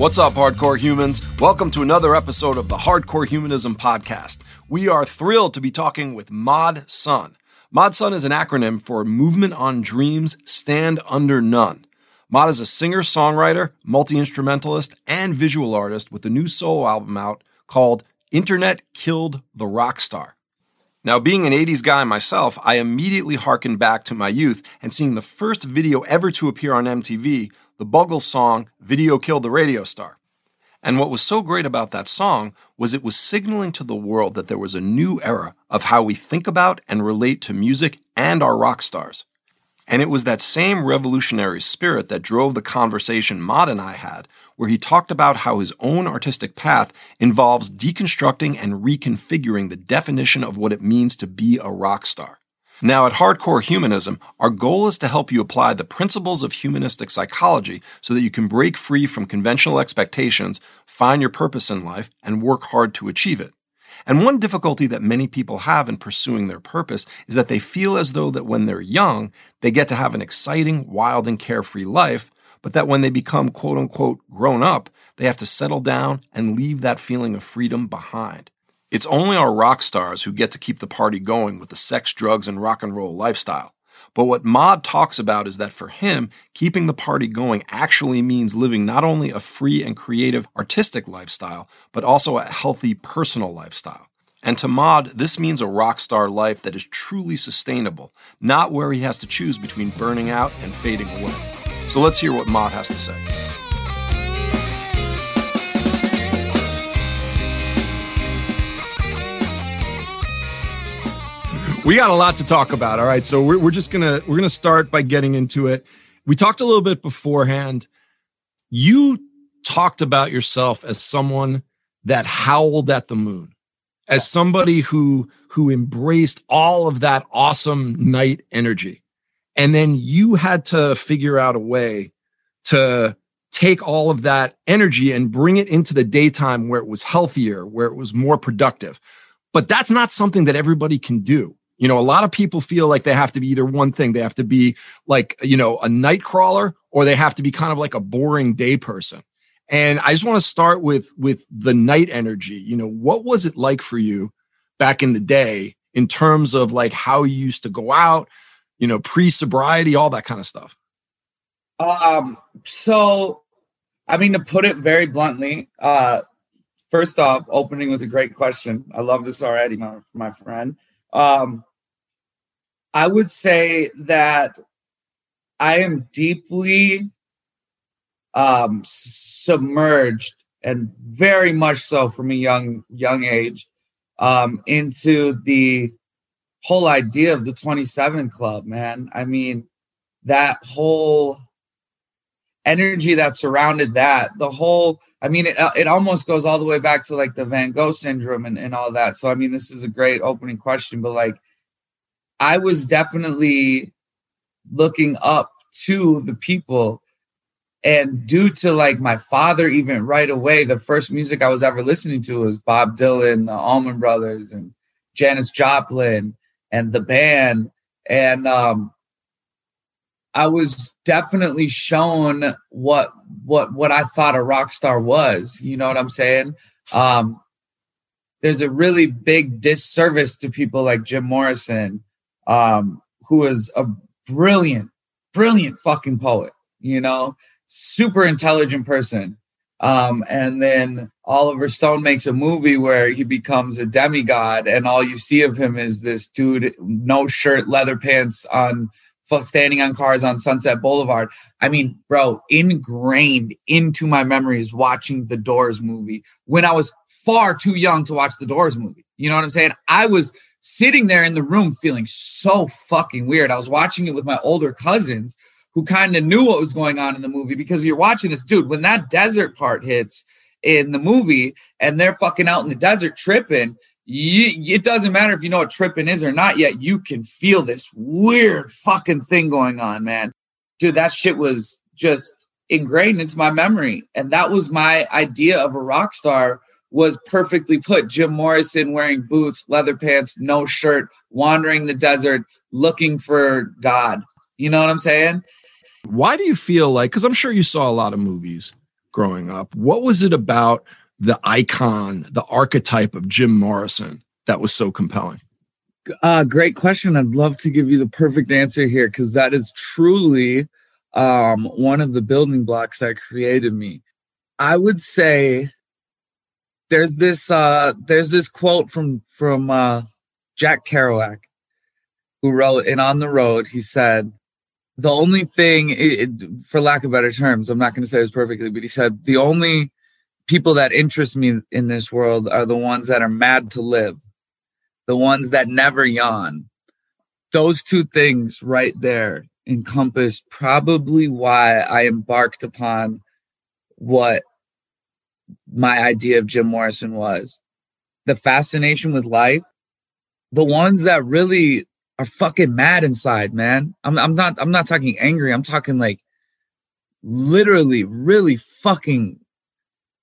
What's up, hardcore humans? Welcome to another episode of the Hardcore Humanism Podcast. We are thrilled to be talking with Mod Sun. Mod Sun is an acronym for Movement on Dreams Stand Under None. Mod is a singer songwriter, multi instrumentalist, and visual artist with a new solo album out called Internet Killed the Rockstar. Now, being an 80s guy myself, I immediately harkened back to my youth and seeing the first video ever to appear on MTV, the Buggles song Video Killed the Radio Star. And what was so great about that song was it was signaling to the world that there was a new era of how we think about and relate to music and our rock stars. And it was that same revolutionary spirit that drove the conversation Mod and I had, where he talked about how his own artistic path involves deconstructing and reconfiguring the definition of what it means to be a rock star. Now, at Hardcore Humanism, our goal is to help you apply the principles of humanistic psychology so that you can break free from conventional expectations, find your purpose in life, and work hard to achieve it. And one difficulty that many people have in pursuing their purpose is that they feel as though that when they're young, they get to have an exciting, wild, and carefree life, but that when they become quote unquote grown up, they have to settle down and leave that feeling of freedom behind. It's only our rock stars who get to keep the party going with the sex, drugs, and rock and roll lifestyle. But what Mod talks about is that for him, keeping the party going actually means living not only a free and creative artistic lifestyle, but also a healthy personal lifestyle. And to Mod, this means a rock star life that is truly sustainable, not where he has to choose between burning out and fading away. So let's hear what Mod has to say. We got a lot to talk about. All right, so we're, we're just gonna we're gonna start by getting into it. We talked a little bit beforehand. You talked about yourself as someone that howled at the moon, as somebody who who embraced all of that awesome night energy, and then you had to figure out a way to take all of that energy and bring it into the daytime where it was healthier, where it was more productive. But that's not something that everybody can do. You know, a lot of people feel like they have to be either one thing. They have to be like, you know, a night crawler or they have to be kind of like a boring day person. And I just want to start with with the night energy. You know, what was it like for you back in the day in terms of like how you used to go out, you know, pre-sobriety, all that kind of stuff? Um, so I mean to put it very bluntly, uh first off, opening with a great question. I love this already, my, my friend. Um, I would say that I am deeply um, submerged and very much so from a young young age um, into the whole idea of the 27 club man. I mean that whole energy that surrounded that the whole i mean it, it almost goes all the way back to like the van gogh syndrome and, and all that. So i mean this is a great opening question but like I was definitely looking up to the people. And due to like my father, even right away, the first music I was ever listening to was Bob Dylan, the Allman Brothers, and Janis Joplin, and the band. And um, I was definitely shown what what what I thought a rock star was. You know what I'm saying? Um, there's a really big disservice to people like Jim Morrison um, who is a brilliant, brilliant fucking poet, you know, super intelligent person. Um, and then Oliver Stone makes a movie where he becomes a demigod, and all you see of him is this dude, no shirt, leather pants on standing on cars on Sunset Boulevard. I mean, bro, ingrained into my memories watching the Doors movie when I was far too young to watch the Doors movie. You know what I'm saying? I was sitting there in the room feeling so fucking weird. I was watching it with my older cousins who kind of knew what was going on in the movie because you're watching this dude when that desert part hits in the movie and they're fucking out in the desert tripping. You, it doesn't matter if you know what tripping is or not yet. You can feel this weird fucking thing going on, man. Dude, that shit was just ingrained into my memory. And that was my idea of a rock star was perfectly put. Jim Morrison wearing boots, leather pants, no shirt, wandering the desert, looking for God. You know what I'm saying? Why do you feel like, because I'm sure you saw a lot of movies, growing up. What was it about the icon, the archetype of Jim Morrison that was so compelling? Uh, great question. I'd love to give you the perfect answer here because that is truly um, one of the building blocks that created me. I would say there's this uh, there's this quote from from uh, Jack Kerouac who wrote in On the Road. He said, "The only thing, it, for lack of better terms, I'm not going to say this perfectly, but he said the only people that interest me in this world are the ones that are mad to live, the ones that never yawn. Those two things right there encompass probably why I embarked upon what my idea of Jim Morrison was. The fascination with life, the ones that really are fucking mad inside, man. I'm I'm not I'm not talking angry. I'm talking like literally really fucking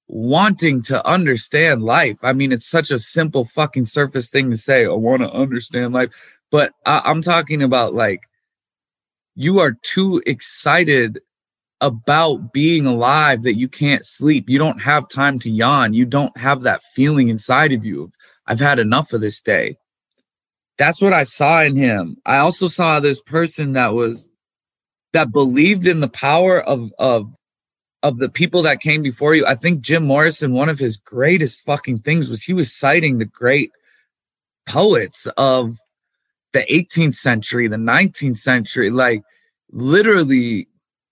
wanting to understand life. I mean, it's such a simple fucking surface thing to say, I want to understand life. But I, I'm talking about like you are too excited about being alive that you can't sleep. You don't have time to yawn. You don't have that feeling inside of you. I've had enough of this day. That's what I saw in him. I also saw this person that was that believed in the power of of of the people that came before you. I think Jim Morrison one of his greatest fucking things was he was citing the great poets of the 18th century, the 19th century, like literally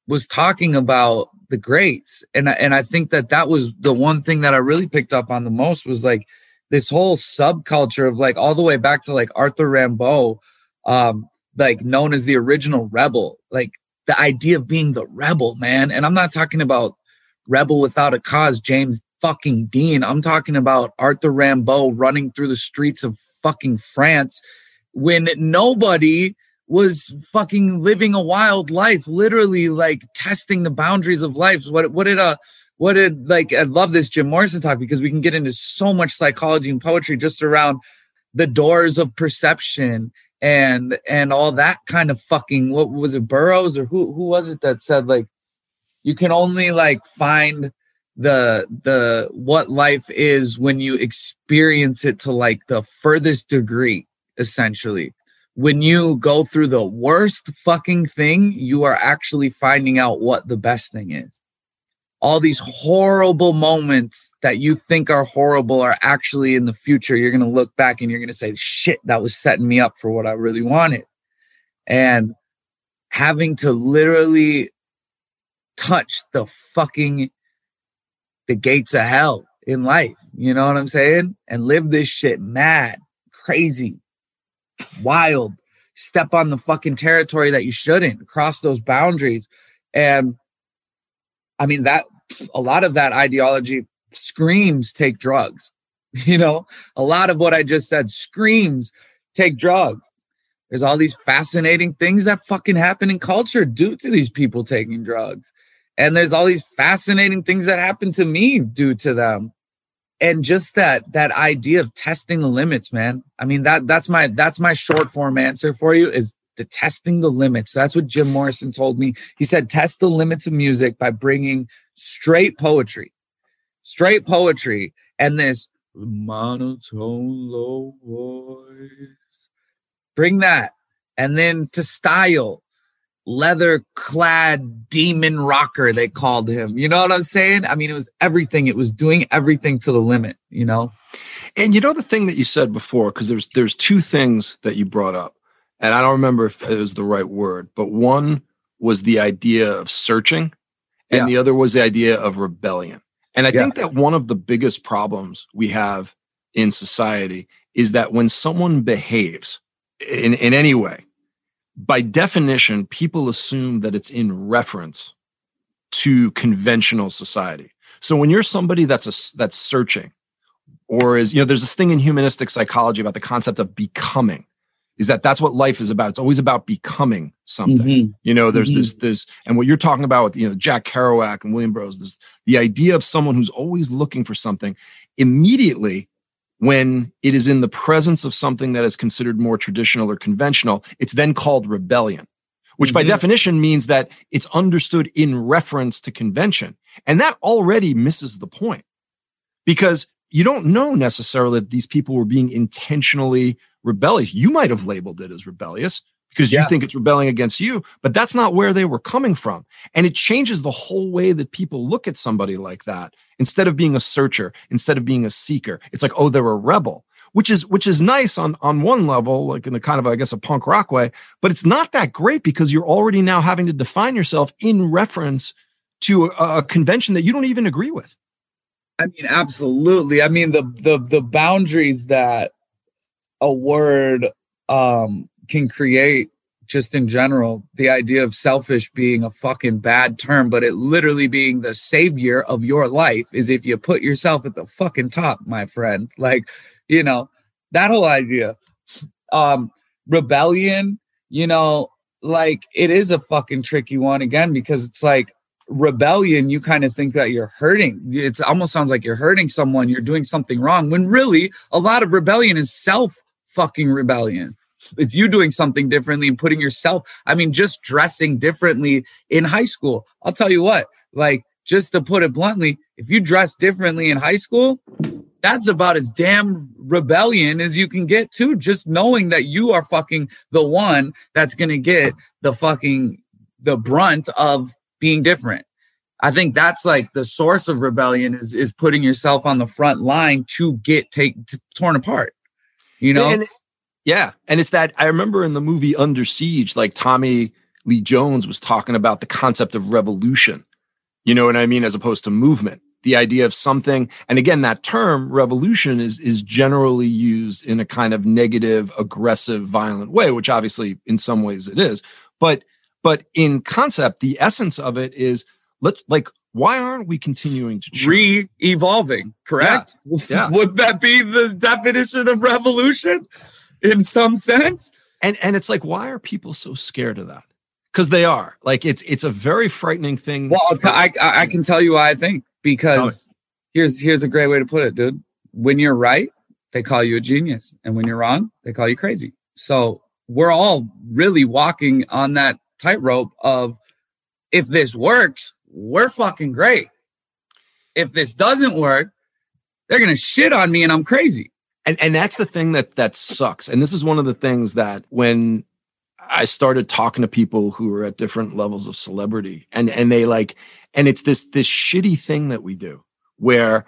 was talking about the greats. And, and I think that that was the one thing that I really picked up on the most was like this whole subculture of like all the way back to like Arthur Rimbaud, um, like known as the original rebel, like the idea of being the rebel, man. And I'm not talking about rebel without a cause, James fucking Dean. I'm talking about Arthur Rimbaud running through the streets of fucking France when nobody was fucking living a wild life, literally like testing the boundaries of life. What what did uh what did like I love this Jim Morrison talk because we can get into so much psychology and poetry just around the doors of perception and and all that kind of fucking what was it Burroughs or who who was it that said like you can only like find the the what life is when you experience it to like the furthest degree essentially when you go through the worst fucking thing you are actually finding out what the best thing is all these horrible moments that you think are horrible are actually in the future you're going to look back and you're going to say shit that was setting me up for what i really wanted and having to literally touch the fucking the gates of hell in life. You know what I'm saying? And live this shit mad, crazy, wild, step on the fucking territory that you shouldn't, cross those boundaries. And I mean, that a lot of that ideology screams take drugs. You know, a lot of what I just said screams take drugs. There's all these fascinating things that fucking happen in culture due to these people taking drugs and there's all these fascinating things that happen to me due to them and just that that idea of testing the limits man. I mean that that's my that's my short form answer for you is the testing the limits. That's what jim morrison told me. He said test the limits of music by bringing straight poetry straight poetry and this monotone low voice. Bring that and then to style leather clad demon rocker they called him. You know what i'm saying? I mean it was everything. It was doing everything to the limit you know? And you know the thing that you said before? Because there's there's two things that you brought up and i don't remember if it was the right word but one was the idea of searching and yeah. the other was the idea of rebellion. And i yeah. think that one of the biggest problems we have in society is that when someone behaves in in any way by definition, people assume that it's in reference to conventional society. So when you're somebody that's a, that's searching, or is you know, there's this thing in humanistic psychology about the concept of becoming. Is that that's what life is about? It's always about becoming something. Mm-hmm. You know, there's mm-hmm. this this, and what you're talking about with you know Jack Kerouac and William Burroughs, this the idea of someone who's always looking for something. Immediately, when it is in the presence of something that is considered more traditional or conventional, it's then called rebellion. which by mm-hmm. definition means that it's understood in reference to convention. And that already misses the point because you don't know necessarily that these people were being intentionally rebellious. You might have labeled it as rebellious because yeah. you think it's rebelling against you, but that's not where they were coming from. And it changes the whole way that people look at somebody like that. Instead of being a searcher, instead of being a seeker, it's like, oh, they're a rebel which is which is nice on on one level, like in a kind of I guess a punk rock way, but it's not that great because you're already now having to define yourself in reference to a, a convention that you don't even agree with. I mean, absolutely. I mean the the the boundaries that a word um can create just in general, the idea of selfish being a fucking bad term, but it literally being the savior of your life is if you put yourself at the fucking top, my friend. Like you know, that whole idea. Um, rebellion, you know, like it is a fucking tricky one again because it's like rebellion, you kind of think that you're hurting. It almost sounds like you're hurting someone, you're doing something wrong, when really a lot of rebellion is self fucking rebellion. It's you doing something differently and putting yourself, I mean, just dressing differently in high school. I'll tell you what, like, just to put it bluntly, if you dress differently in high school, that's about as damn rebellion as you can get to just knowing that you are fucking the one that's going to get the fucking the brunt of being different i think that's like the source of rebellion is is putting yourself on the front line to get take to, torn apart you know and, yeah and it's that i remember in the movie under siege like tommy lee jones was talking about the concept of revolution you know what i mean as opposed to movement the idea of something and again that term revolution is is generally used in a kind of negative aggressive violent way which obviously in some ways it is but but in concept the essence of it is let like why aren't we continuing to re-evolving correct yeah. yeah. would that be the definition of revolution in some sense and and it's like why are people so scared of that because they are like it's it's a very frightening thing well I, I can tell you why i think because oh. here's here's a great way to put it, dude. When you're right, they call you a genius, and when you're wrong, they call you crazy. So we're all really walking on that tightrope of if this works, we're fucking great. If this doesn't work, they're gonna shit on me and I'm crazy. And and that's the thing that that sucks. And this is one of the things that when I started talking to people who are at different levels of celebrity and and they like and it's this this shitty thing that we do where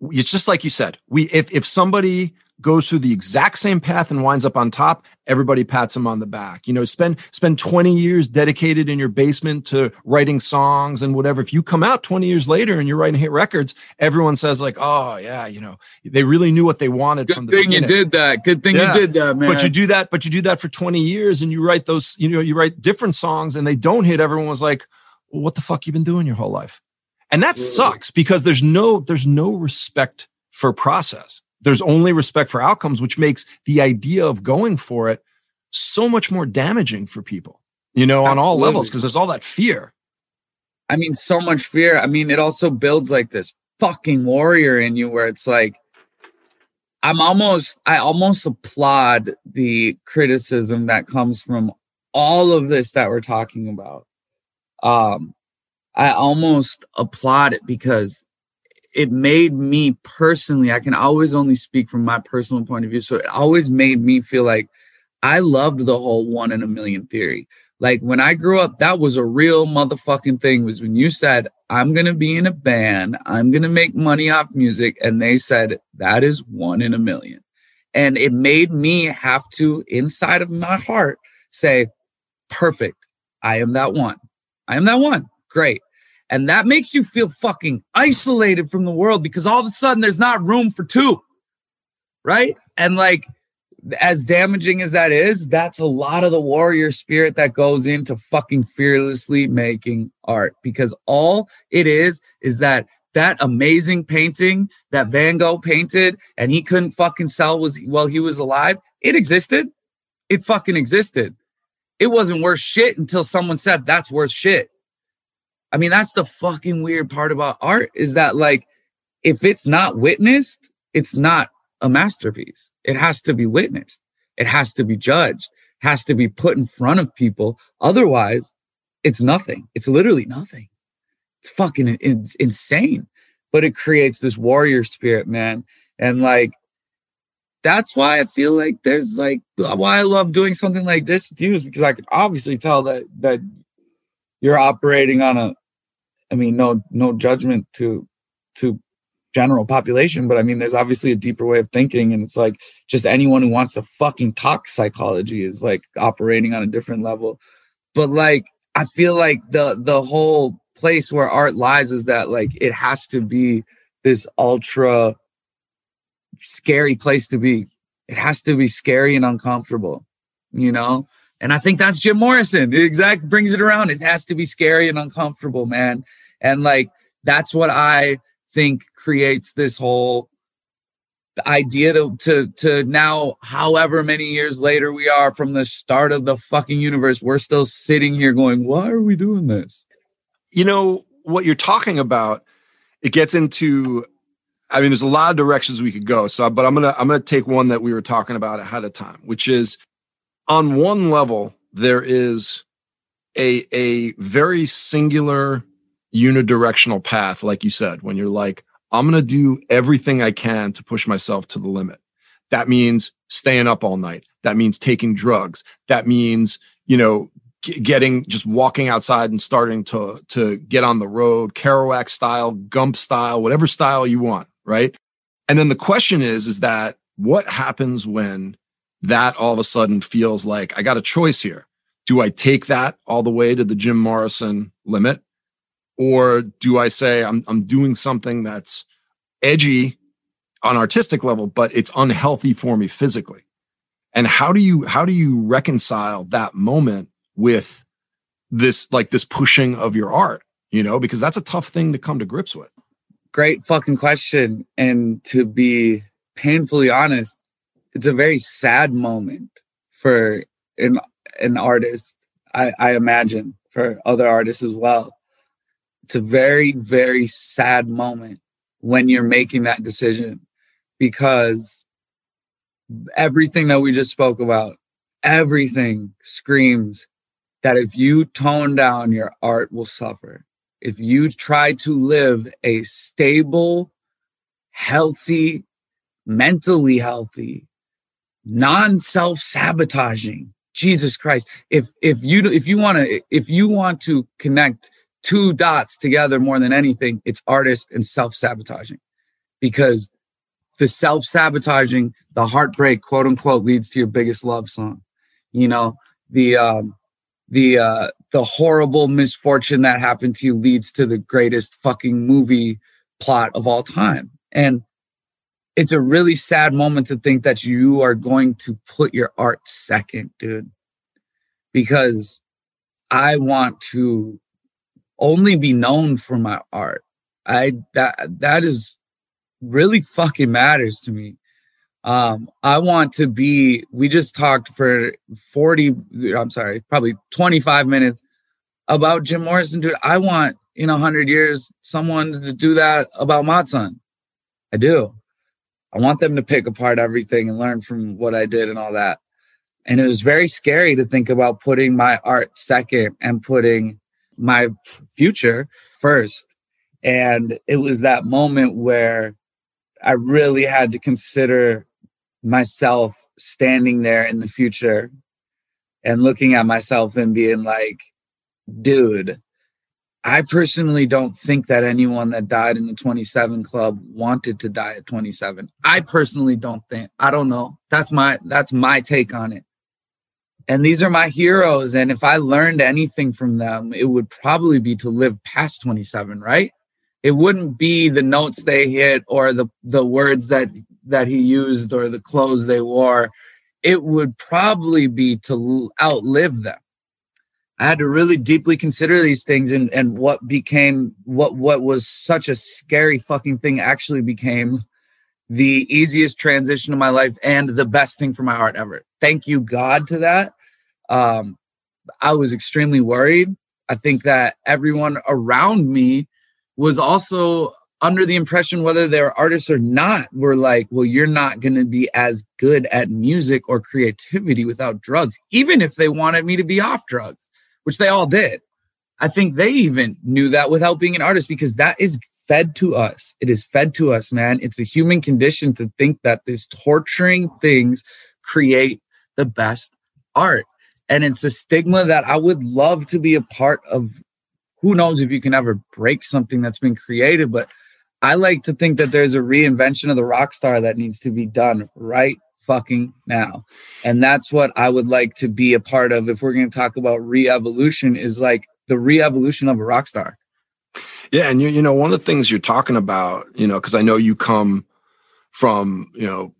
it's just like you said we if if somebody goes through the exact same path and winds up on top everybody pats him on the back you know spend spend 20 years dedicated in your basement to writing songs and whatever if you come out 20 years later and you're writing hit records everyone says like oh yeah you know they really knew what they wanted good from the thing beginning. you did that good thing yeah. you did that man but you do that but you do that for 20 years and you write those you know you write different songs and they don't hit everyone was like well, what the fuck you been doing your whole life? And that sucks because there's no there's no respect for process. There's only respect for outcomes, which makes the idea of going for it so much more damaging for people, you know, Absolutely. on all levels, because there's all that fear. I mean, so much fear. I mean, it also builds like this fucking warrior in you where it's like, I'm almost, I almost applaud the criticism that comes from all of this that we're talking about um, I almost applaud it because it made me personally, I can always only speak from my personal point of view. So it always made me feel like I loved the whole one in a million theory. Like when I grew up, that was a real motherfucking thing. Was when you said, I'm going to be in a band, I'm going to make money off music. And they said, that is one in a million. And it made me have to, inside of my heart, say, perfect. I am that one. I am that one. Great. And that makes you feel fucking isolated from the world because all of a sudden there's not room for two. Right. And like, as damaging as that is, that's a lot of the warrior spirit that goes into fucking fearlessly making art because all it is is that that amazing painting that Van Gogh painted and he couldn't fucking sell was while he was alive, it existed. It fucking existed it wasn't worth shit until someone said that's worth shit. I mean, that's the fucking weird part about art is that like if it's not witnessed, it's not a masterpiece. It has to be witnessed. It has to be judged. has to be put in front of people. Otherwise, it's nothing. It's literally nothing. It's fucking it's insane. But it creates this warrior spirit, man. And like that's why I feel like there's like why I love doing something like this with you is because I can obviously tell that that you're operating on a I mean no no judgment to to general population, but I mean, there's obviously a deeper way of thinking. And it's like just anyone who wants to fucking talk psychology is like operating on a different level. But like, I feel like the the whole place where art lies is that like it has to be this ultra scary place to be. It has to be scary and uncomfortable, you know? And I think that's Jim Morrison. It exact brings it around. It has to be scary and uncomfortable, man. And like that's what I think creates this whole idea to, to to now however many years later we are from the start of the fucking universe we're still sitting here going why are we doing this you know what you're talking about it gets into i mean there's a lot of directions we could go so but i'm gonna i'm gonna take one that we were talking about ahead of time which is on one level there is a a very singular unidirectional path, like you said, when you're like, I'm going to do everything I can to push myself to the limit. That means staying up all night. That means taking drugs. That means, you know, getting just walking outside and starting to to get on the road, Kerouac style, Gump style, whatever style you want, right? And then the question is is that what happens when that all of a sudden feels like I got a choice here? Do I take that all the way to the Jim Morrison limit or do I say I'm I'm doing something that's edgy on artistic level, but it's unhealthy for me physically? And how do you how do you reconcile that moment with this like this pushing of your art? You know, because that's a tough thing to come to grips with. Great fucking question. And to be painfully honest, it's a very sad moment for an an artist. I, I imagine for other artists as well it's a very, very sad moment when you're making that decision because everything that we just spoke about, everything screams that if you tone down, your art will suffer. If you try to live a stable, healthy, mentally healthy, non-self sabotaging, Jesus Christ, if if you if you want to if you want to connect two dots together more than anything it's artist and self-sabotaging. Because the self-sabotaging the heartbreak quote unquote leads to your biggest love song. You know the um the uh the horrible misfortune that happened to you leads to the greatest fucking movie plot of all time. And it's a really sad moment to think that you are going to put your art second dude because i want to only be known for my art. I that that is really fucking matters to me. Um, I want to be, we just talked for 40, I'm sorry, probably 25 minutes about Jim Morrison, dude. I want in a hundred years someone to do that about Mod Sun. I do. I want them to pick apart everything and learn from what I did and all that. And it was very scary to think about putting my art second and putting my future first. And it was that moment where I really had to consider myself standing there in the future and looking at myself and being like, dude, I personally don't think that anyone that died in the 27 club wanted to die at 27. I personally don't think. I don't know. That's my that's my take on it and these are my heroes and if i learned anything from them it would probably be to live past 27 right it wouldn't be the notes they hit or the the words that that he used or the clothes they wore it would probably be to outlive them i had to really deeply consider these things and and what became what what was such a scary fucking thing actually became the easiest transition of my life and the best thing for my art ever. Thank you god to that. Um, I was extremely worried. I think that everyone around me was also under the impression whether they're artists or not were like well you're not going to be as good at music or creativity without drugs even if they wanted me to be off drugs which they all did. I think they even knew that without being an artist because that is fed to us. It is fed to us man. It's a human condition to think that these torturing things create the best art. And it's a stigma that i would love to be a part of. Who knows if you can ever break something that's been created but I like to think that there's a reinvention of the rock star that needs to be done right fucking now. And that's what I would like to be a part of if we're going to talk about re-evolution is like the re-evolution of a rock star. Yeah, and you you know one of the things you're talking about, you know, cuz I know you come from, you know,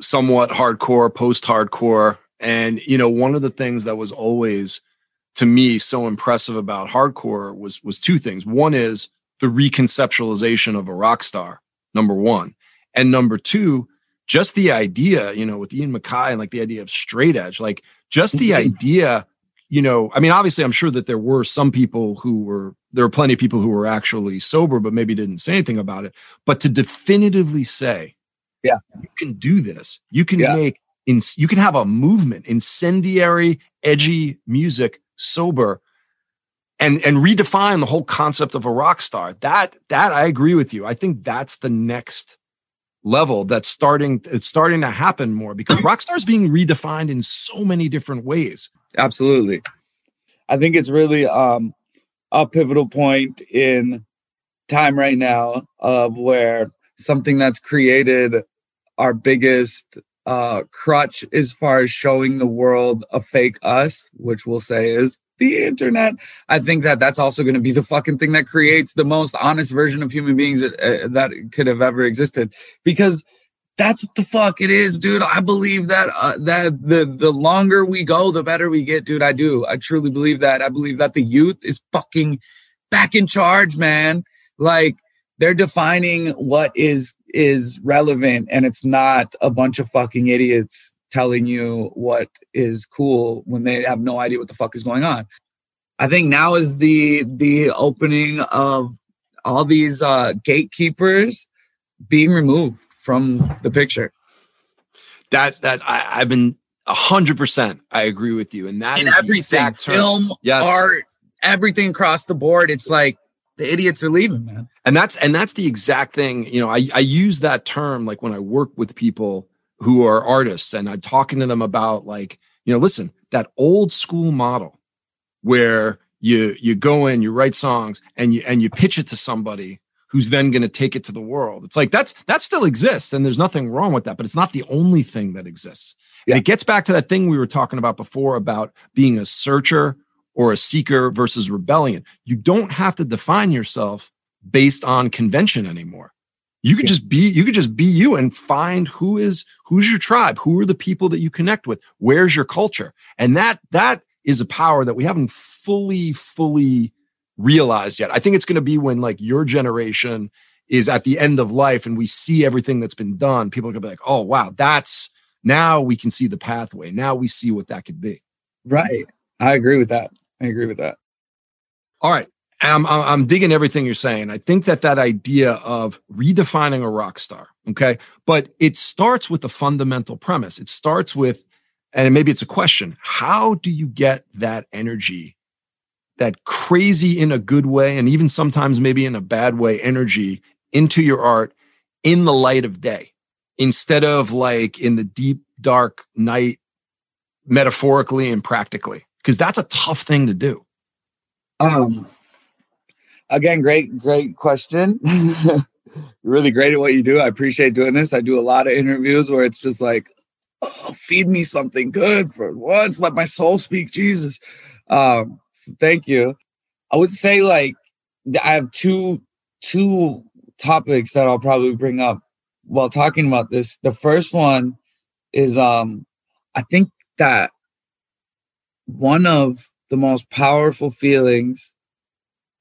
somewhat hardcore, post-hardcore, and you know one of the things that was always to me so impressive about hardcore was was two things. One is the reconceptualization of a rock star, number one. And number two, just the idea, you know, with Ian MacKaye and like the idea of straight edge, like just the mm-hmm. idea, you know, I mean, obviously, I'm sure that there were some people who were, there were plenty of people who were actually sober, but maybe didn't say anything about it. But to definitively say, yeah, you can do this, you can yeah. make, in, you can have a movement, incendiary, edgy music, sober, and and redefine the whole concept of a rock star. That that I agree with you. I think that's the next level that's starting it's starting to happen more because rock stars being redefined in so many different ways. Absolutely. I think it's really um a pivotal point in time right now of where something that's created our biggest uh crutch as far as showing the world a fake us, which we'll say is the internet. I think that that's also going to be the fucking thing that creates the most honest version of human beings that, uh, that could have ever existed because that's what the fuck it is, dude. I believe that uh, that the the longer we go, the better we get, dude. I do. I truly believe that. I believe that the youth is fucking back in charge, man. Like they're defining what is is relevant and it's not a bunch of fucking idiots telling you what is cool when they have no idea what the fuck is going on. I think now is the the opening of all these uh, gatekeepers being removed from the picture. That that I, I've been a hundred percent. I agree with you, and that in everything, film, yes. art, everything across the board. It's like the idiots are leaving, man. And that's and that's the exact thing. You know, I I use that term like when I work with people who are artists and I'm talking to them about like, you know, listen, that old school model where you you go in, you write songs and you and you pitch it to somebody who's then going to take it to the world. It's like that's that still exists and there's nothing wrong with that, but it's not the only thing that exists. Yeah. And it gets back to that thing we were talking about before about being a searcher or a seeker versus rebellion. You don't have to define yourself based on convention anymore. You could just be you could just be you and find who is who's your tribe who are the people that you connect with where's your culture? And that that is a power that we haven't fully fully realized yet. I think it's going to be when like your generation is at the end of life and we see everything that's been done people are going to be like oh wow that's now we can see the pathway. Now we see what that could be. Right. I agree with that i agree with that all right I'm, I'm digging everything you're saying. I think that that idea of redefining a rock star, okay, but it starts with the fundamental premise. It starts with, and maybe it's a question: How do you get that energy, that crazy in a good way, and even sometimes maybe in a bad way, energy into your art in the light of day, instead of like in the deep dark night, metaphorically and practically? Because that's a tough thing to do. Um again, great, great question. Really great at what you do. I appreciate doing this. I do a lot of interviews where it's just like, oh, feed me something good for once. Let my soul speak Jesus. Um, so thank you. I would say like I have two two topics that I'll probably bring up while talking about this. The first one is um I think that one of the most powerful feelings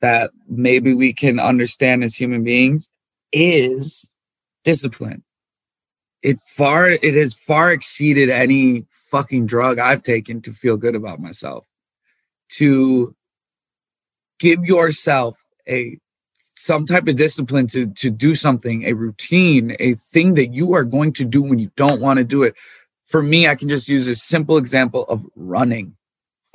that maybe we can understand as human beings is discipline. It far it has far exceeded any fucking drug I've taken to feel good about myself. To give yourself a some type of discipline to to do something, a routine, a thing that you are going to do when you don't want to do it. For me, I can just use a simple example of running.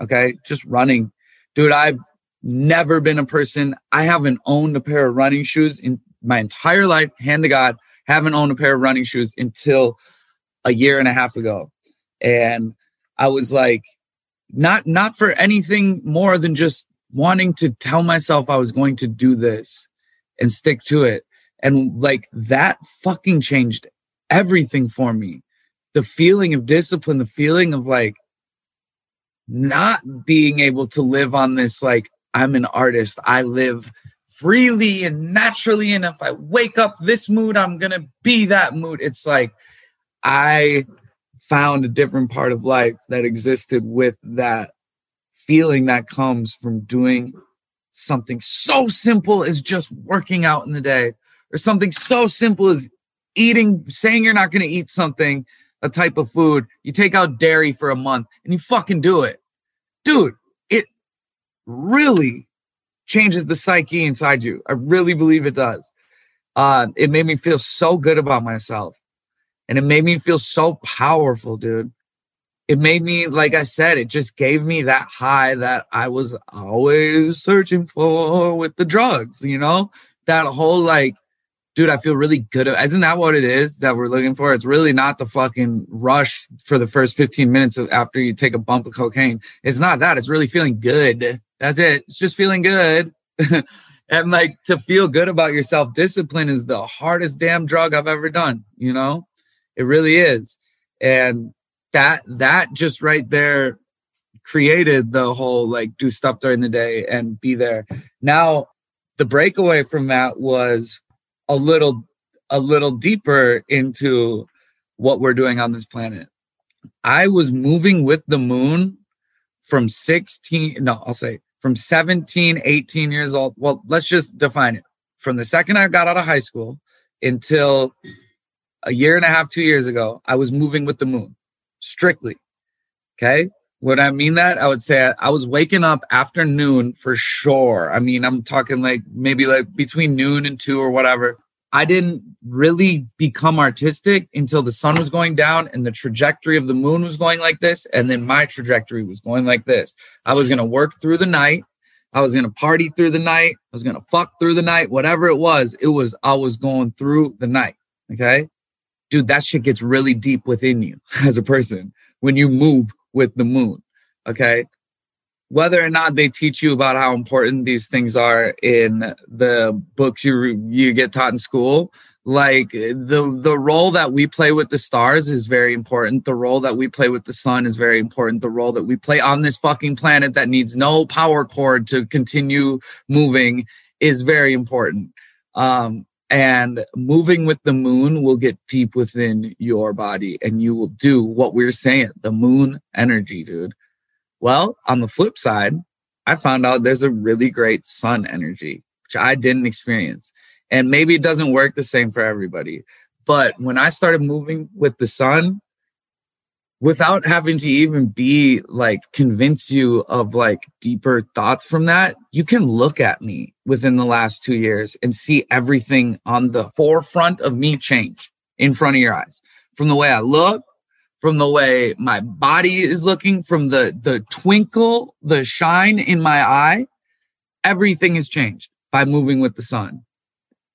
Okay, just running. Dude, I've never been a person. I haven't owned a pair of running shoes in my entire life, hand to God, haven't owned a pair of running shoes until a year and a half ago. And I was like, not not for anything more than just wanting to tell myself I was going to do this and stick to it. And like that fucking changed everything for me. The feeling of discipline, the feeling of like not being able to live on this, like, I'm an artist. I live freely and naturally. And if I wake up this mood, I'm going to be that mood. It's like I found a different part of life that existed with that feeling that comes from doing something so simple as just working out in the day or something so simple as eating saying you're not going to eat something a type of food. You take out dairy for a month and you fucking do it. Dude it really changes the psyche inside you. I really believe it does. Uh it made me feel so good about myself and it made me feel so powerful dude. It made me like i said it just gave me that high that i was always searching for with the drugs you know? That whole like dude i feel really good isn't that what it is that we're looking for? It's really not the fucking rush for the first 15 minutes after you take a bump of cocaine. It's not that it's really feeling good. That's it. It's just feeling good. And like to feel good about yourself discipline is the hardest damn drug i've ever done you know? It really is. And that that just right there created the whole like do stuff during the day and be there. Now the breakaway from that was a little a little deeper into what we're doing on this planet. I was moving with the moon from 16 no, I'll say from 17, 18 years old. Well, let's just define it. From the second I got out of high school until a year and a half, two years ago, I was moving with the moon strictly. Okay. When I mean that, I would say I was waking up after noon for sure. I mean, I'm talking like maybe like between noon and two or whatever. I didn't really become artistic until the sun was going down and the trajectory of the moon was going like this. And then my trajectory was going like this. I was going to work through the night. I was going to party through the night. I was going to fuck through the night. Whatever it was, it was, I was going through the night. Okay dude, that shit gets really deep within you as a person when you move with the moon. Okay. Whether or not they teach you about how important these things are in the books you you get taught in school, like the the role that we play with the stars is very important. The role that we play with the sun is very important. The role that we play on this fucking planet that needs no power cord to continue moving is very important. Um, and moving with the moon will get deep within your body and you will do what we're saying the moon energy, dude. Well, on the flip side, I found out there's a really great sun energy, which I didn't experience. And maybe it doesn't work the same for everybody. But when I started moving with the sun, without having to even be like convince you of like deeper thoughts from that you can look at me within the last two years and see everything on the forefront of me change in front of your eyes from the way i look from the way my body is looking from the the twinkle the shine in my eye everything has changed by moving with the sun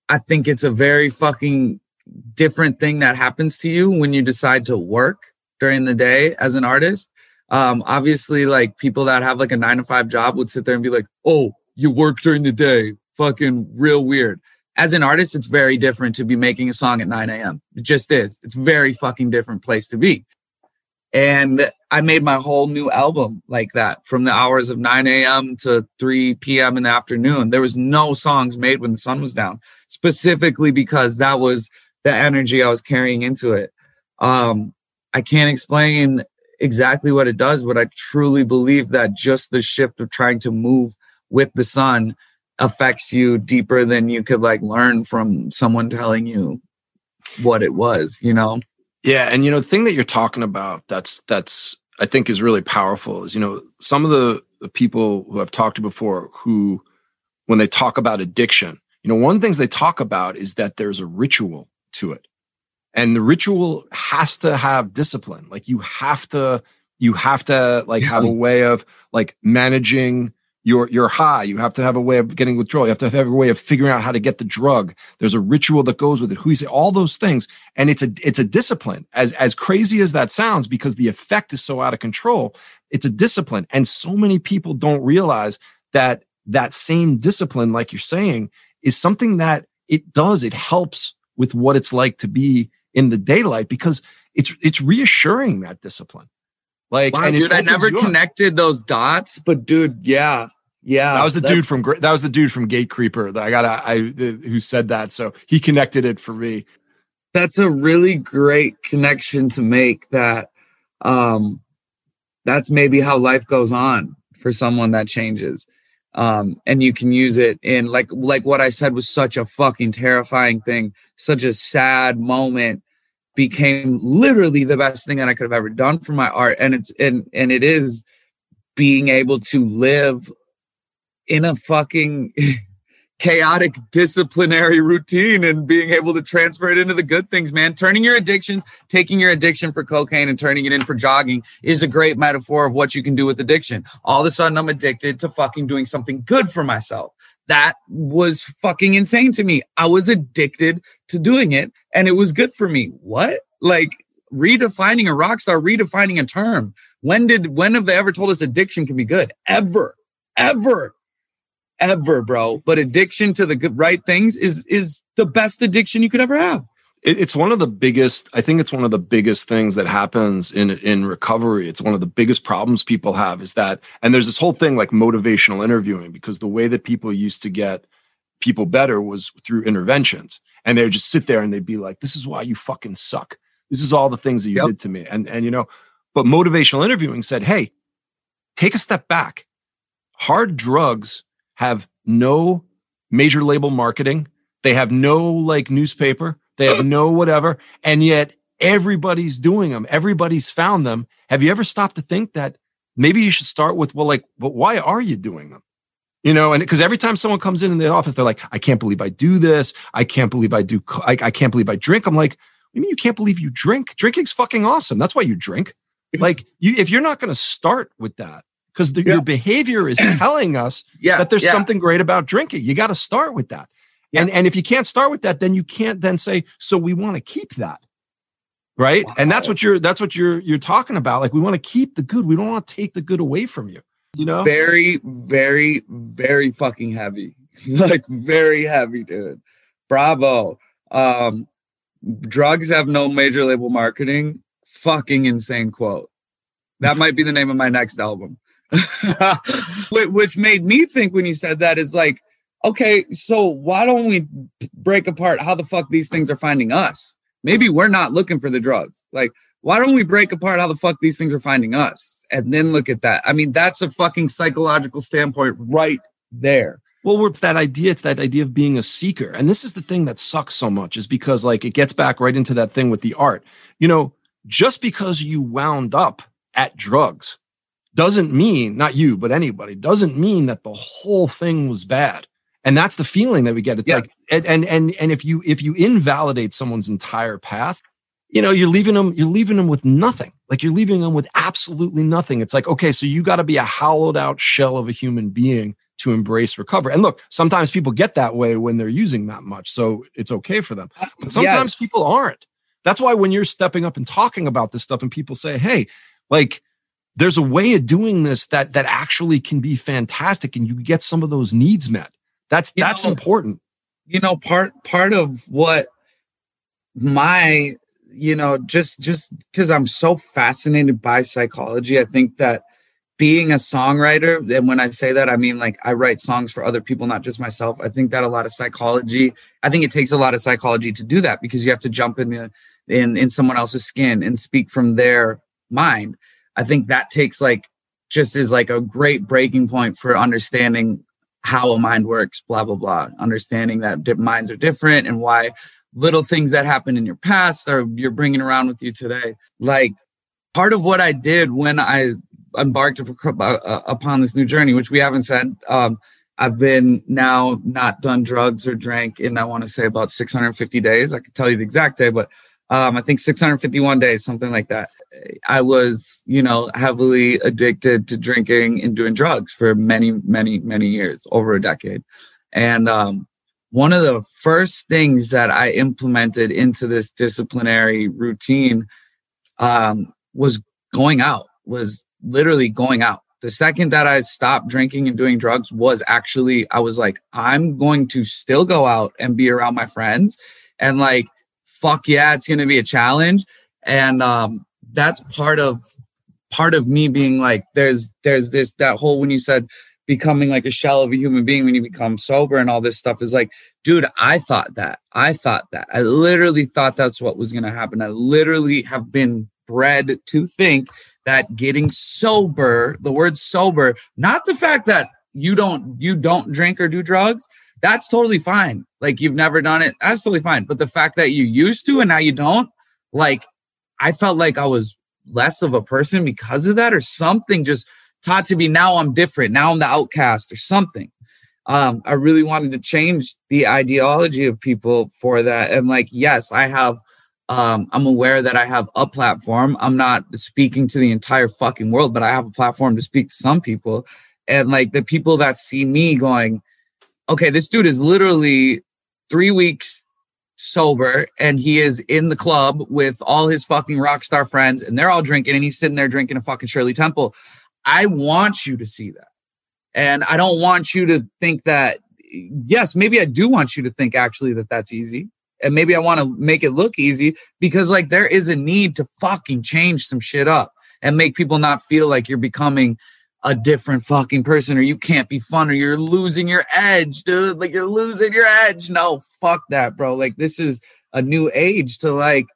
i think it's a very fucking different thing that happens to you when you decide to work during the day as an artist. Um, obviously, like people that have like a nine to five job would sit there and be like, oh, you work during the day. Fucking real weird. As an artist, it's very different to be making a song at 9 a.m. It just is. It's very fucking different place to be. And I made my whole new album like that from the hours of 9 a.m. to 3 p.m. in the afternoon. There was no songs made when the sun was down, specifically because that was the energy I was carrying into it. Um, I can't explain exactly what it does, but I truly believe that just the shift of trying to move with the sun affects you deeper than you could like learn from someone telling you what it was, you know? Yeah. And you know, the thing that you're talking about that's that's I think is really powerful is, you know, some of the, the people who I've talked to before who when they talk about addiction, you know, one of the things they talk about is that there's a ritual to it. And the ritual has to have discipline. Like you have to, you have to like have a way of like managing your your high. You have to have a way of getting withdrawal. You have to have a way of figuring out how to get the drug. There's a ritual that goes with it. Who you say all those things, and it's a it's a discipline. As as crazy as that sounds, because the effect is so out of control, it's a discipline. And so many people don't realize that that same discipline, like you're saying, is something that it does. It helps with what it's like to be in the daylight because it's it's reassuring that discipline. Like, wow, dude, I never connected those dots, but dude, yeah, yeah, that was the dude from that was the dude from Gatecreeper that I got I who said that. So he connected it for me. That's a really great connection to make. That um, that's maybe how life goes on for someone that changes. Um, and you can use it in like like what I said was such a fucking terrifying thing, such a sad moment became literally the best thing that I could have ever done for my art. And it's and and it is being able to live in a fucking chaotic disciplinary routine and being able to transfer it into the good things, man. Turning your addictions, taking your addiction for cocaine and turning it in for jogging is a great metaphor of what you can do with addiction. All of a sudden, I'm addicted to fucking doing something good for myself. That was fucking insane to me. I was addicted to doing it and it was good for me. What? Like redefining a rock star, redefining a term. When did, when have they ever told us addiction can be good? Ever, ever ever, bro. But addiction to the good, right things is is the best addiction you could ever have. It's one of the biggest. I think it's one of the biggest things that happens in in recovery. It's one of the biggest problems people have is that, and there's this whole thing like motivational interviewing because the way that people used to get people better was through interventions, and they would just sit there and they'd be like, "This is why you fucking suck. This is all the things that you yep. did to me," and and you know, but motivational interviewing said, "Hey, take a step back. Hard drugs have no major label marketing. They have no like newspaper. They have no whatever. And yet everybody's doing them. Everybody's found them. Have you ever stopped to think that maybe you should start with, well, like, but why are you doing them? You know, and because every time someone comes in in the office, they're like, I can't believe I do this. I can't believe I do. I, I can't believe I drink. I'm like, I mean, you can't believe you drink. Drinking's fucking awesome. That's why you drink. Like, you, if you're not going to start with that, because yeah. your behavior is telling us yeah. that there's yeah. something great about drinking. You got to start with that. And, and if you can't start with that, then you can't then say, so we want to keep that. Right. Wow. And that's what you're, that's what you're, you're talking about. Like we want to keep the good. We don't want to take the good away from you. You know, very, very, very fucking heavy. like very heavy, dude. Bravo. Um, drugs have no major label marketing. Fucking insane quote. That might be the name of my next album. which made me think when you said that is like, okay, so why don't we break apart how the fuck these things are finding us? Maybe we're not looking for the drugs. Like, why don't we break apart how the fuck these things are finding us and then look at that? I mean, that's a fucking psychological standpoint right there. Well, it's that idea. It's that idea of being a seeker. And this is the thing that sucks so much is because, like, it gets back right into that thing with the art. You know, just because you wound up at drugs doesn't mean not you but anybody doesn't mean that the whole thing was bad. And that's the feeling that we get. It's yeah. like and and and if you if you invalidate someone's entire path you know you're leaving them you're leaving them with nothing. Like you're leaving them with absolutely nothing. It's like okay so you got to be a hollowed out shell of a human being to embrace recover and look sometimes people get that way when they're using that much so it's okay for them. Uh, but sometimes yes. people aren't. That's why when you're stepping up and talking about this stuff and people say hey like there's a way of doing this that that actually can be fantastic and you get some of those needs met. That's you that's know, important. you know part part of what my you know just just because i'm so fascinated by psychology i think that being a songwriter and when i say that i mean like i write songs for other people not just myself. I think that a lot of psychology i think it takes a lot of psychology to do that because you have to jump in the, in in someone else's skin and speak from their mind I think that takes like just is like a great breaking point for understanding how a mind works, blah, blah, blah. Understanding that minds are different and why little things that happened in your past are you're bringing around with you today. Like part of what I did when I embarked uh, upon this new journey, which we haven't said, um, I've been now not done drugs or drank in I want to say about 650 days. I can tell you the exact day, but um, I think 651 days, something like that. I was, you know, heavily addicted to drinking and doing drugs for many, many, many years, over a decade. And um, one of the first things that I implemented into this disciplinary routine um, was going out, was literally going out. The second that I stopped drinking and doing drugs was actually, I was like, I'm going to still go out and be around my friends. And like, fuck yeah, it's going to be a challenge. And um, that's part of part of me being like, there's there's this that whole when you said becoming like a shell of a human being when you become sober and all this stuff is like, dude, I thought that. I thought that. I literally thought that's what was going to happen. I literally have been bred to think that getting sober, the word sober, not the fact that you don't you don't drink or do drugs, that's totally fine. Like you've never done it, that's totally fine. But the fact that you used to and now you don't, like I felt like I was less of a person because of that, or something just taught to be now I'm different. Now I'm the outcast or something. Um, I really wanted to change the ideology of people for that. And like, yes, I have um, I'm aware that I have a platform. I'm not speaking to the entire fucking world, but I have a platform to speak to some people. And like the people that see me going, okay, this dude is literally three weeks sober and he is in the club with all his fucking rock star friends and they're all drinking and he's sitting there drinking a fucking Shirley Temple. I want you to see that. And I don't want you to think that, yes, maybe I do want you to think actually that that's easy. And maybe I want to make it look easy because like there is a need to fucking change some shit up and make people not feel like you're becoming a different fucking person or you can't be fun or you're losing your edge, dude. Like you're losing your edge. No, fuck that, bro. Like this is a new age to like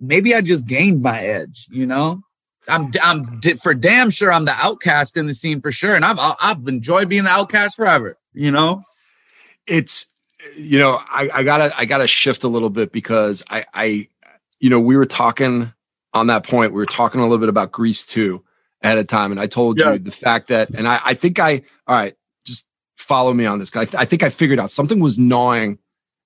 maybe I just gained my edge, you know? I'm I'm for damn sure I'm the outcast in the scene for sure and I've I've enjoyed being the outcast forever, you know? It's you know, I, I gotta I gotta shift a little bit because I I you know, we were talking on that point, we were talking a little bit about Grease 2 at a time. And I told yeah. you the fact that, and I, I think I, all right, just follow me on this. I, I think I figured out something was gnawing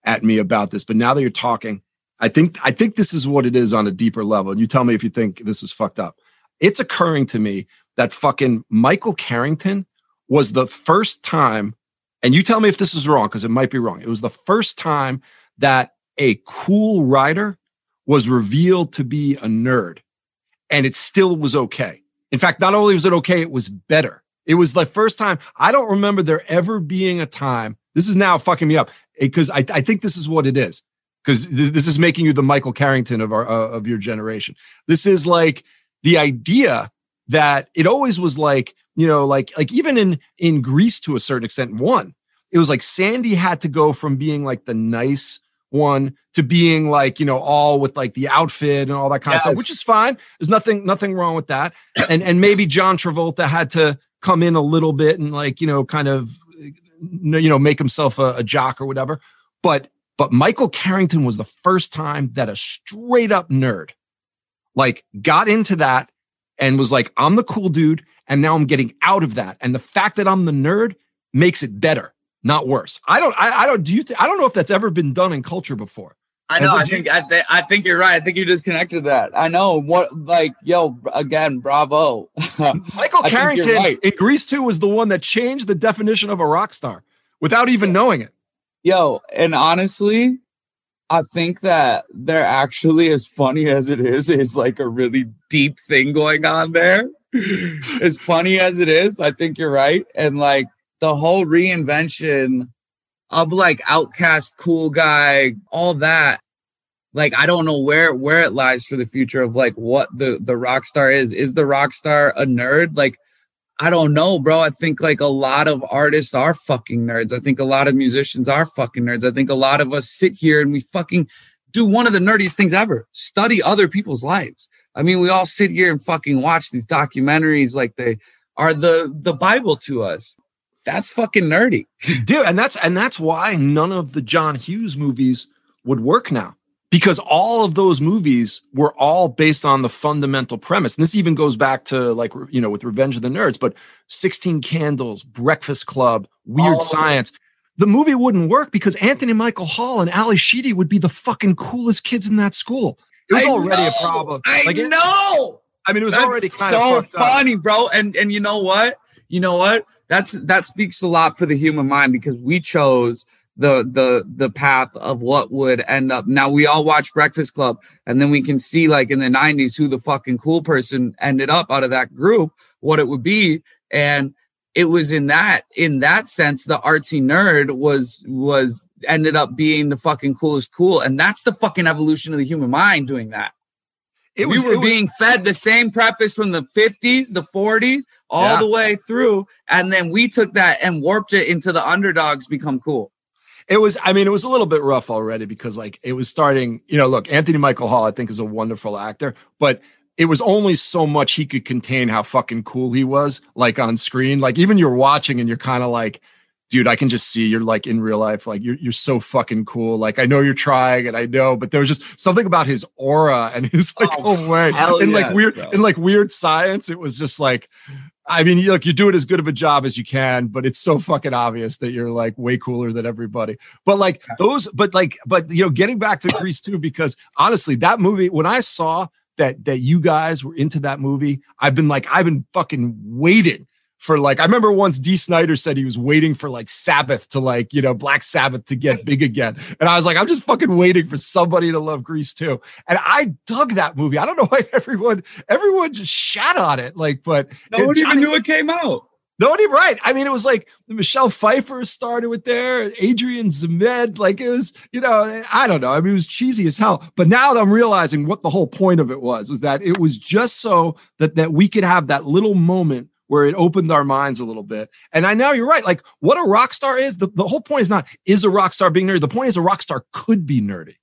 at me about this, but now that you're talking, I think, I think this is what it is on a deeper level. And you tell me if you think this is fucked up. It's occurring to me that fucking Michael Carrington was the first time, and you tell me if this is wrong, because it might be wrong. It was the first time that a cool writer was revealed to be a nerd and it still was okay. In fact, not only was it okay, it was better. It was the first time I don't remember there ever being a time. This is now fucking me up because I, I think this is what it is. Because th- this is making you the Michael Carrington of our uh, of your generation. This is like the idea that it always was like you know like like even in in Grease to a certain extent. One, it was like Sandy had to go from being like the nice one to being like you know all with like the outfit and all that kind yes. of stuff which is fine there's nothing nothing wrong with that and and maybe john travolta had to come in a little bit and like you know kind of you know make himself a, a jock or whatever but but michael carrington was the first time that a straight up nerd like got into that and was like i'm the cool dude and now i'm getting out of that and the fact that i'm the nerd makes it better not worse. I don't. I, I don't. Do you? Th- I don't know if that's ever been done in culture before. I know. I think. I, th- I think you're right. I think you just connected that. I know. What? Like, yo, again, bravo. Michael Carrington right. in Grease 2 was the one that changed the definition of a rock star without even knowing it. Yo, and honestly, I think that they're actually as funny as it is, is like a really deep thing going on there. as funny as it is, I think you're right. And like the whole reinvention of like outcast cool guy all that. Like i don't know where where it lies for the future of like what the the rock star is. Is the rock star a nerd? Like i don't know bro. I think like a lot of artists are fucking nerds. I think a lot of musicians are fucking nerds. I think a lot of us sit here and we fucking do one of the nerdiest things ever study other people's lives. I mean we all sit here and fucking watch these documentaries like they are the the bible to us that's fucking nerdy. Dude, and that's and that's why none of the John Hughes movies would work now. because all of those movies were all based on the fundamental premise. And this even goes back to like, you know, with Revenge of the Nerds, but 16 Candles, Breakfast Club, Weird oh. Science. The movie wouldn't work because Anthony Michael Hall and Ally Sheedy would be the fucking coolest kids in that school. It was I already know, a problem. I like it, know. I mean, it was That's already kind so of funny, up. bro. And and you know what? You know what? That's that speaks a lot for the human mind because we chose the the the path of what would end up. Now we all watch breakfast club and then we can see like in the 90s who the fucking cool person ended up out of that group what it would be. And it was in that in that sense the artsy nerd was was ended up being the fucking coolest cool. And that's the fucking evolution of the human mind doing that it was, we were was, being fed the same preface from the 50s the 40s all yeah. the way through and then we took that and warped it into the underdogs become cool it was i mean it was a little bit rough already because like it was starting you know look anthony michael hall i think is a wonderful actor but it was only so much he could contain how fucking cool he was like on screen like even you're watching and you're kind of like dude i can just see you're like in real life like you're, you're so fucking cool like i know you're trying and i know but there was just something about his aura and his like oh, whole way and yeah, like weird bro. in like weird science it was just like I mean, look, you do it as good of a job as you can, but it's so fucking obvious that you're like way cooler than everybody. But like those, but like, but you know, getting back to Grease 2, because honestly, that movie, when I saw that that you guys were into that movie, I've been like, I've been fucking waiting for like I remember once Dee Snider said he was waiting for like Sabbath to like, you know, Black Sabbath to get big again. And I was like, I'm just fucking waiting for somebody to love Grease 2. And I dug that movie. I don't know why everyone everyone just shat on it. Like, but no one even knew it came out. Nobody right. I mean, it was like Michelle Pfeiffer started with there, Adrian Zmed. Like it was, you know, I don't know. I mean, it was cheesy as hell. But now that I'm realizing what the whole point of it was, was that it was just so that that we could have that little moment where it opened our minds a little bit. And I know you're right. Like what a rock star is, the, the whole point is not is a rock star being nerdy. The point is a rock star could be nerdy.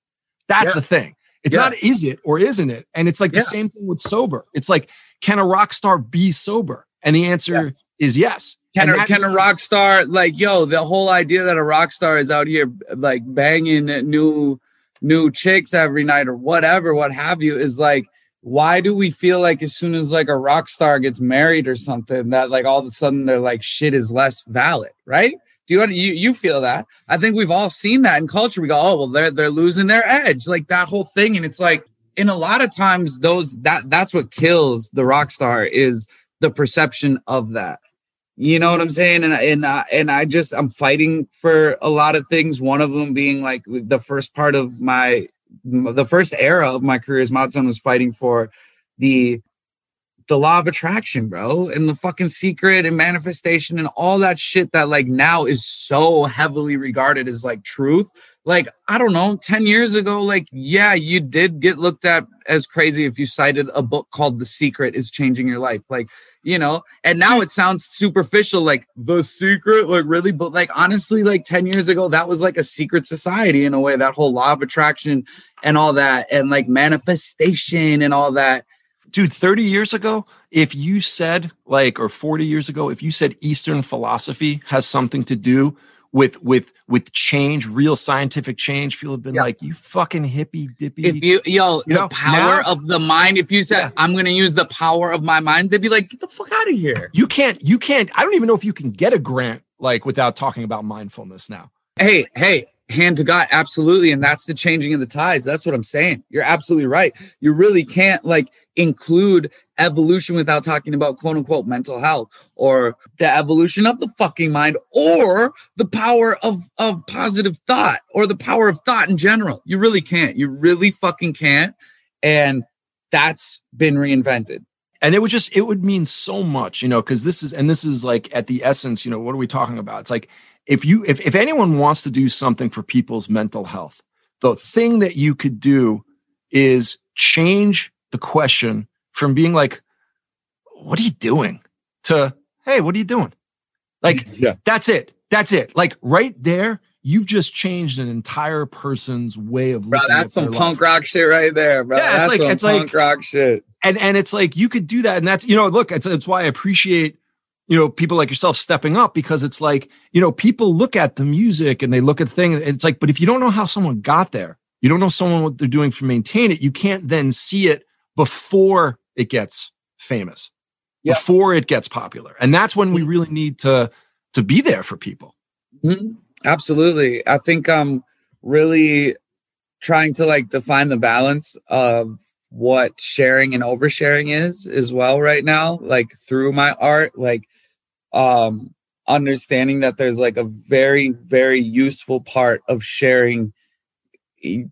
That's yeah. the thing. It's yeah. not is it or isn't it? And it's like yeah. the same thing with sober. It's like, can a rock star be sober? And the answer yes. is yes. Can a, can a rock star like yo? The whole idea that a rock star is out here like banging new new chicks every night or whatever, what have you, is like why do we feel like as soon as like a rock star gets married or something that like all of a sudden they're like shit is less valid right? Do you you you feel that? I think we've all seen that in culture. We go oh well they're they're losing their edge like that whole thing. And it's like in a lot of times those that that's what kills the rock star is the perception of that. You know what i'm saying? And and uh, and i just i'm fighting for a lot of things one of them being like the first part of my the first era of my career as Mod Sun was fighting for the the law of attraction, bro, and the fucking secret and manifestation and all that shit that like now is so heavily regarded as like truth. Like, I don't know, 10 years ago, like, yeah, you did get looked at as crazy if you cited a book called The Secret is Changing Your Life. Like, you know, and now it sounds superficial, like the secret, like really, but like honestly, like 10 years ago, that was like a secret society in a way, that whole law of attraction and all that, and like manifestation and all that. Dude, 30 years ago, if you said like, or 40 years ago, if you said Eastern philosophy has something to do with with with change, real scientific change. People have been yeah. like, "You fucking hippie dippy." If you yo, you the know, power now, of the mind. If you said, yeah. "I'm going to use the power of my mind," they'd be like, "Get the fuck out of here." You can't. You can't. I don't even know if you can get a grant like without talking about mindfulness now. Hey, hey, hand to God, absolutely. And that's the changing of the tides. That's what I'm saying. You're absolutely right. You really can't like include evolution without talking about quote unquote mental health or the evolution of the fucking mind or the power of, of positive thought or the power of thought in general. You really can't. You really fucking can't. And that's been reinvented and it would just it would mean so much you know because this is and this is like at the essence you know what are we talking about it's like if you if, if anyone wants to do something for people's mental health the thing that you could do is change the question from being like what are you doing? to hey what are you doing? Like yeah. that's it. That's it. Like right there you just changed an entire person's way of bro that's some punk life. rock shit right there bro. Yeah, that's it's like it's punk like rock shit. And and it's like you could do that and that's you know look it's, it's why i appreciate you know, people like yourself stepping up because it's like, you know, people look at the music and they look at the thing. And it's like, but if you don't know how someone got there, you don't know someone what they're doing to maintain it, you can't then see it before it gets famous, yeah. before it gets popular. And that's when we really need to to be there for people. Mm-hmm. Absolutely. I think I'm really trying to like define the balance of what sharing and oversharing is as well right now like through my art like um understanding that there's like a very very useful part of sharing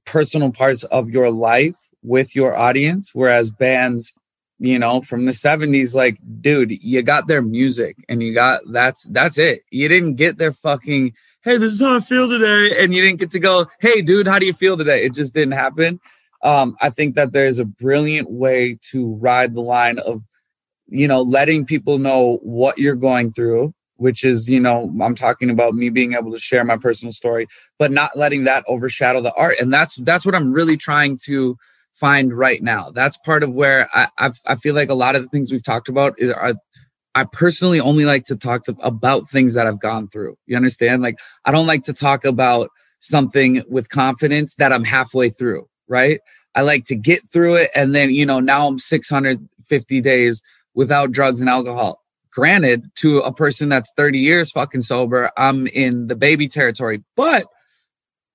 personal parts of your life with your audience whereas bands you know from the 70s like dude you got their music and you got that's that's it. You didn't get their fucking hey this is how i feel today and you didn't get to go hey dude how do you feel today? It just didn't happen. Um i think that there's a brilliant way to ride the line of you know letting people know what you're going through which is you know i'm talking about me being able to share my personal story but not letting that overshadow the art. And that's that's what i'm really trying to find right now. That's part of where i I've, i feel like a lot of the things we've talked about is, are i personally only like to talk to, about things that i've gone through. You understand? Like i don't like to talk about something with confidence that i'm halfway through right? I like to get through it and then you know now i'm 650 days without drugs and alcohol Granted, to a person that's 30 years fucking sober, I'm in the baby territory. But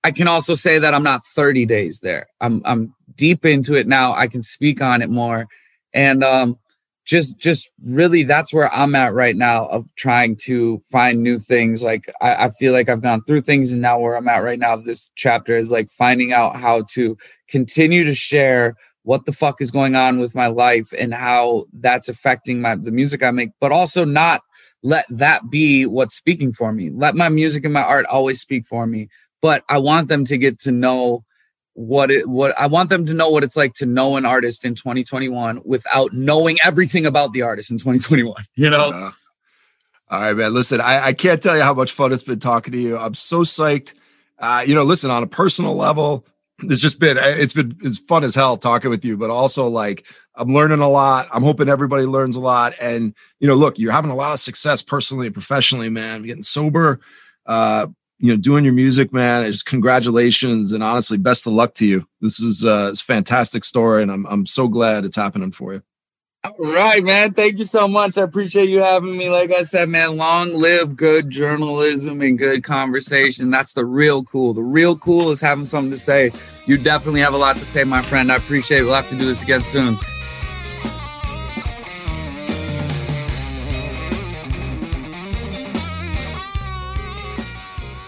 I can also say that I'm not 30 days there. I'm I'm deep into it now. I can speak on it more. And um just just really that's where I'm at right now of trying to find new things. Like I, I feel like I've gone through things and now where I'm at right now, this chapter is like finding out how to continue to share what the fuck is going on with my life and how that's affecting my the music I make, but also not let that be what's speaking for me. Let my music and my art always speak for me. But I want them to get to know what it what I want them to know what it's like to know an artist in 2021 without knowing everything about the artist in 2021. You know? Uh, all right, man. Listen, I, I can't tell you how much fun it's been talking to you. I'm so psyched. Uh, you know, listen, on a personal level, it's just been it's been it's fun as hell talking with you but also like i'm learning a lot. I'm hoping everybody learns a lot. And you know look you're having a lot of success personally and professionally man. Getting sober uh you know doing your music man. Just congratulations and honestly best of luck to you. This is uh it's a fantastic story and i'm i'm so glad it's happening for you all right, man. Thank you so much. I appreciate you having me. Like I said, man, long live good journalism and good conversation. That's the real cool. The real cool is having something to say. You definitely have a lot to say, my friend. I appreciate it. We'll have to do this again soon.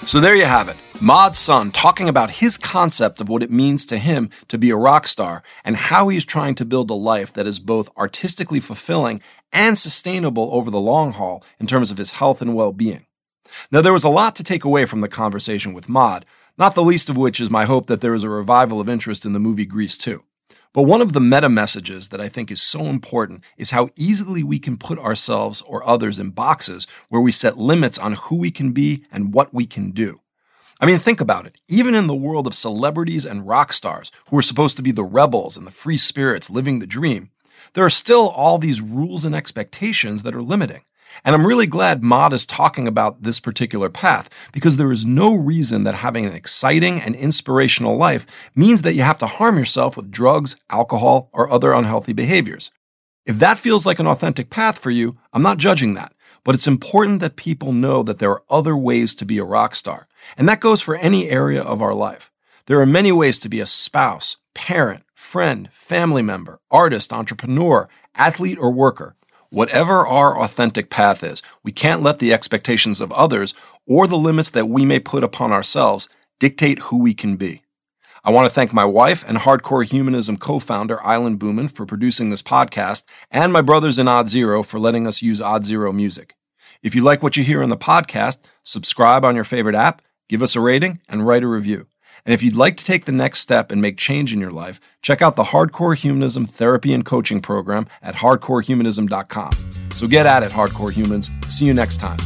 So there you have it. Mod Sun talking about his concept of what it means to him to be a rock star and how he's trying to build a life that is both artistically fulfilling and sustainable over the long haul in terms of his health and well being. Now, there was a lot to take away from the conversation with Mod, not the least of which is my hope that there is a revival of interest in the movie Grease 2. But one of the meta messages that I think is so important is how easily we can put ourselves or others in boxes where we set limits on who we can be and what we can do. I mean, think about it. Even in the world of celebrities and rock stars, who are supposed to be the rebels and the free spirits living the dream, there are still all these rules and expectations that are limiting. And I'm really glad Mod is talking about this particular path because there is no reason that having an exciting and inspirational life means that you have to harm yourself with drugs, alcohol, or other unhealthy behaviors. If that feels like an authentic path for you, I'm not judging that. But it's important that people know that there are other ways to be a rock star. And that goes for any area of our life. There are many ways to be a spouse, parent, friend, family member, artist, entrepreneur, athlete, or worker. Whatever our authentic path is, we can't let the expectations of others or the limits that we may put upon ourselves dictate who we can be. I want to thank my wife and Hardcore Humanism co founder, Island Booman, for producing this podcast, and my brothers in Odd Zero for letting us use Odd Zero music. If you like what you hear in the podcast, subscribe on your favorite app, give us a rating, and write a review. And if you'd like to take the next step and make change in your life, check out the Hardcore Humanism Therapy and Coaching Program at hardcorehumanism.com. So get at it, Hardcore Humans. See you next time.